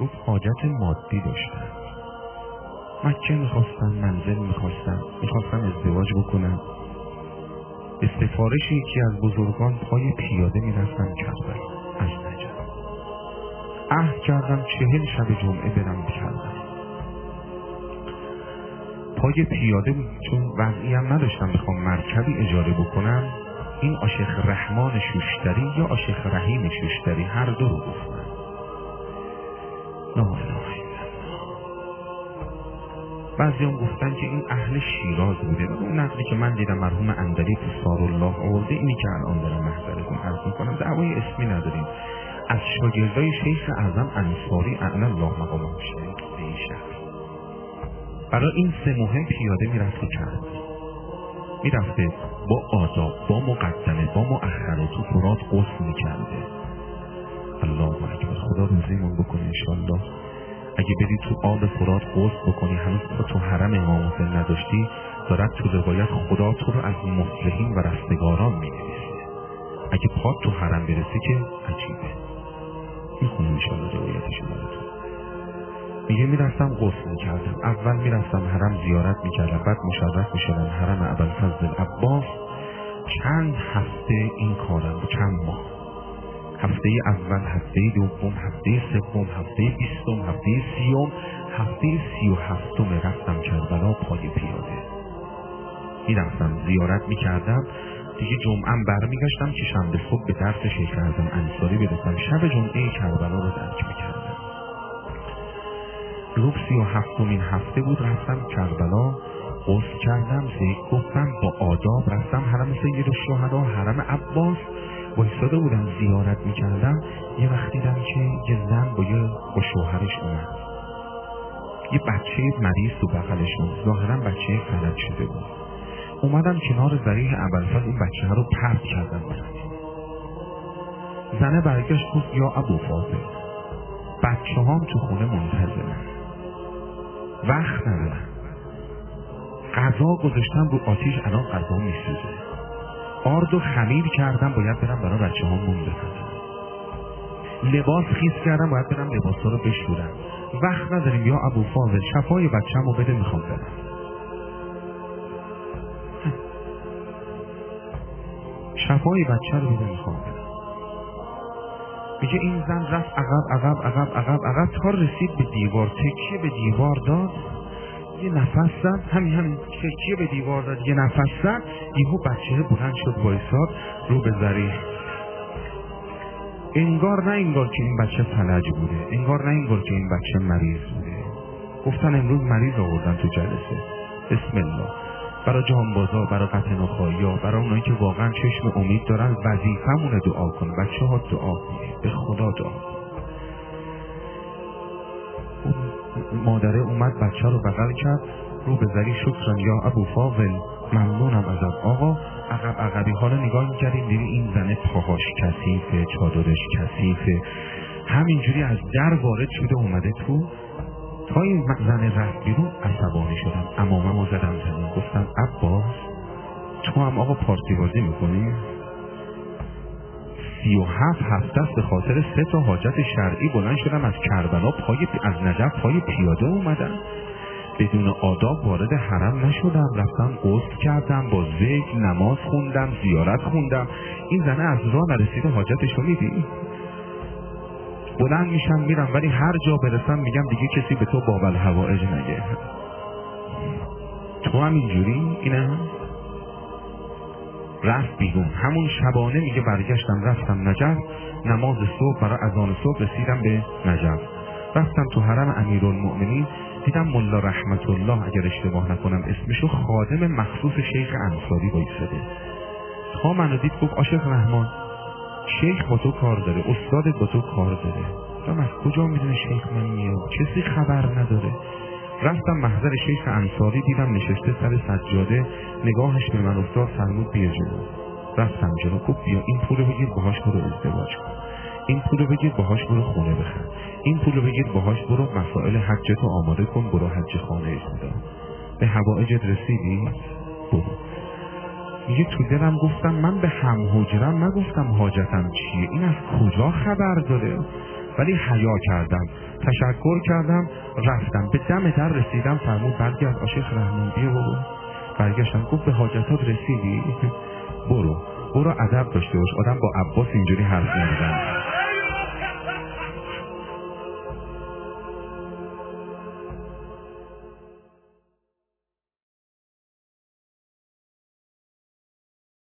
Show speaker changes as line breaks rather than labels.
گفت حاجت مادی داشتن مکه می‌خواستن منزل می‌خواستن می‌خواستن ازدواج بکنن به سفارش یکی از بزرگان پای پیاده می‌رفتن کربلا از نجف. عهد کردم چهل شب جمعه برم کردم پای پیاده چون وضعی هم نداشتم بخوام مرکبی اجاره بکنم این آشخ رحمان شوشتری یا آشخ رحیم شوشتری هر دو رو گفتم. بعضی هم گفتن که این اهل شیراز بوده. اون نقلی که من دیدم مرحوم اندلی تو الله آورده اینی که الان دارم محضرتون عرض می‌کنم. دعوای اسمی نداریم. از شاگردای شیخ اعظم انصاری اعلی الله مقامه شریف به این شهر. برای این سه مهم پیاده می‌رفته کرد می‌رفته با آداب با مقدمه با مؤخره تو فرات قصد می‌کرده. الله اکبر خدا روزیمون بکنه انشالله اگه بری تو آب فرات قصد بکنی هنوز پا تو حرم امام حسین نداشتی دارد تو روایت خدا تو رو از مصلحین و رستگاران می‌نویسه. اگه پا تو حرم برسه که عجیبه. می‌خونم انشالله روایتش براتون میگه می‌رفتم غسل می‌کردم. اول می‌رفتم حرم زیارت می‌کردم. بعد مشرف می‌شدم حرم ابوالفضل عباس چند هفته این کارم چند ماه. هفته اول هفته دوم هفته سوم هفته بیستم هفته سیوم هفته سی و هفتم رفتم کربلا پای پیاده می‌رفتم زیارت می‌کردم. دیگه جمعه برمیگشتم که شنبه صبح به درس شیخ اعظم انصاری برسم. شب جمعه کربلا رو درک می‌کردم. روب سی و هفتمین هفته بود رفتم کربلا. قصد کردم زیگ گفتم با آداب رفتم. حرم سید الشهدا حرم عباس. وایستاده بودم زیارت می‌کردم یه وقت دیدم که یه زن با یه با شوهرش اومد. یه بچه مریض تو بغلشون ظاهرا بچه فلج شده بود. اومدم کنار ذریح ابوالفضل این بچه ها رو پرد کردم زنه برگشت گفت یا ابو فاضل بچه هم تو خونه منتظرن. وقت ندارم. غذا گذاشتم رو آتیش الان غذا میسوزه. آرد و خمیر کردم باید برم برای بچه ها مون لباس خیز کردم باید برم لباس ها رو بشورم. وقت نداریم یا ابو فاضل شفای بچه رو بده می‌خوام برم. شفای بچه رو بده می‌خوام برم. میگه این زن رفت عقب عقب عقب عقب عقب تا رسید به دیوار. تکیه به دیوار داد. یه نفس زد. همین همین تکیه به دیوار داد. یه نفس زد. یهو بچه بلند شد وایساد. رو به انگار نه انگار که این بچه فلج بوده. انگار نه انگار که این بچه مریض بوده. گفتن امروز مریض آوردن تو جلسه. بسم الله. برای جانبازا برای قطع برای اونایی که واقعا چشم امید دارن وظیفمونه دعا کن. بچه ها دعا کنید. به خدا دعا کن مادره اومد بچه رو بغل کرد. رو به ذری شکرن یا ابو فاضل. ممنونم ازت آقا. عقب عقبی رو نگاه می‌کردیم دیدی این زنه پاهاش کثیفه چادرش کثیفه. همینجوری از در وارد شده اومده تو. تا این زن رفت بیرون عصبانی شدم. امامه ما زدم زمین. گفتم عباس تو هم آقا پارتی بازی می‌کنی؟ سی و هفت هفته است به خاطر سه تا حاجت شرعی بلند شدم از کربلا پای از نجف پای پیاده اومدم. بدون آداب وارد حرم نشدم رفتم قصد کردم با ذکر نماز خوندم زیارت خوندم. این زنه از راه نرسیده حاجتش رو میدی؟ بلند میشم میرم ولی هر جا برسم میگم دیگه کسی به تو بابل هوایج نگه. تو هم اینجوری؟ اینه؟ رفت بیرون. همون شبانه میگه برگشتم رفتم نجف. نماز صبح برای اذان صبح رسیدم به نجف. رفتم تو حرم امیرالمؤمنین. دیدم ملا رحمت الله اگر اشتباه نکنم اسمشو خادم مخصوص شیخ انصاری بایستده تا منو دید گفت عاشق رحمان شیخ با تو کار داره استادت با تو کار داره. تو از کجا می‌دونه شیخ من میاد؟ کسی خبر نداره. رفتم محضر شیخ انصاری دیدم نشسته سر سجاده نگاهش به من افتاد فرمود بیا جلو. رفتم جلو گفت بیا این پول بگیر باهاش برو ازدواج کن. این پول بگیر باهاش برو خونه بخر. این پول بگیر باهاش برو مسائل حجتو آماده کن برو حج خانه خدا. به هوایجت رسیدی؟ برو. میگه تو دلم گفتم من به هم حجرم نگفتم حاجتم چیه؟ این از کجا خبر داره؟ ولی حیا کردم تشکر کردم رفتم. به دم در رسیدم فرمود برگرد آشیخ رحمان بیا برو برگشتم. گفت به حاجتات رسیدی برو. برو ادب داشته باش. آدم با عباس اینجوری حرف نمیزن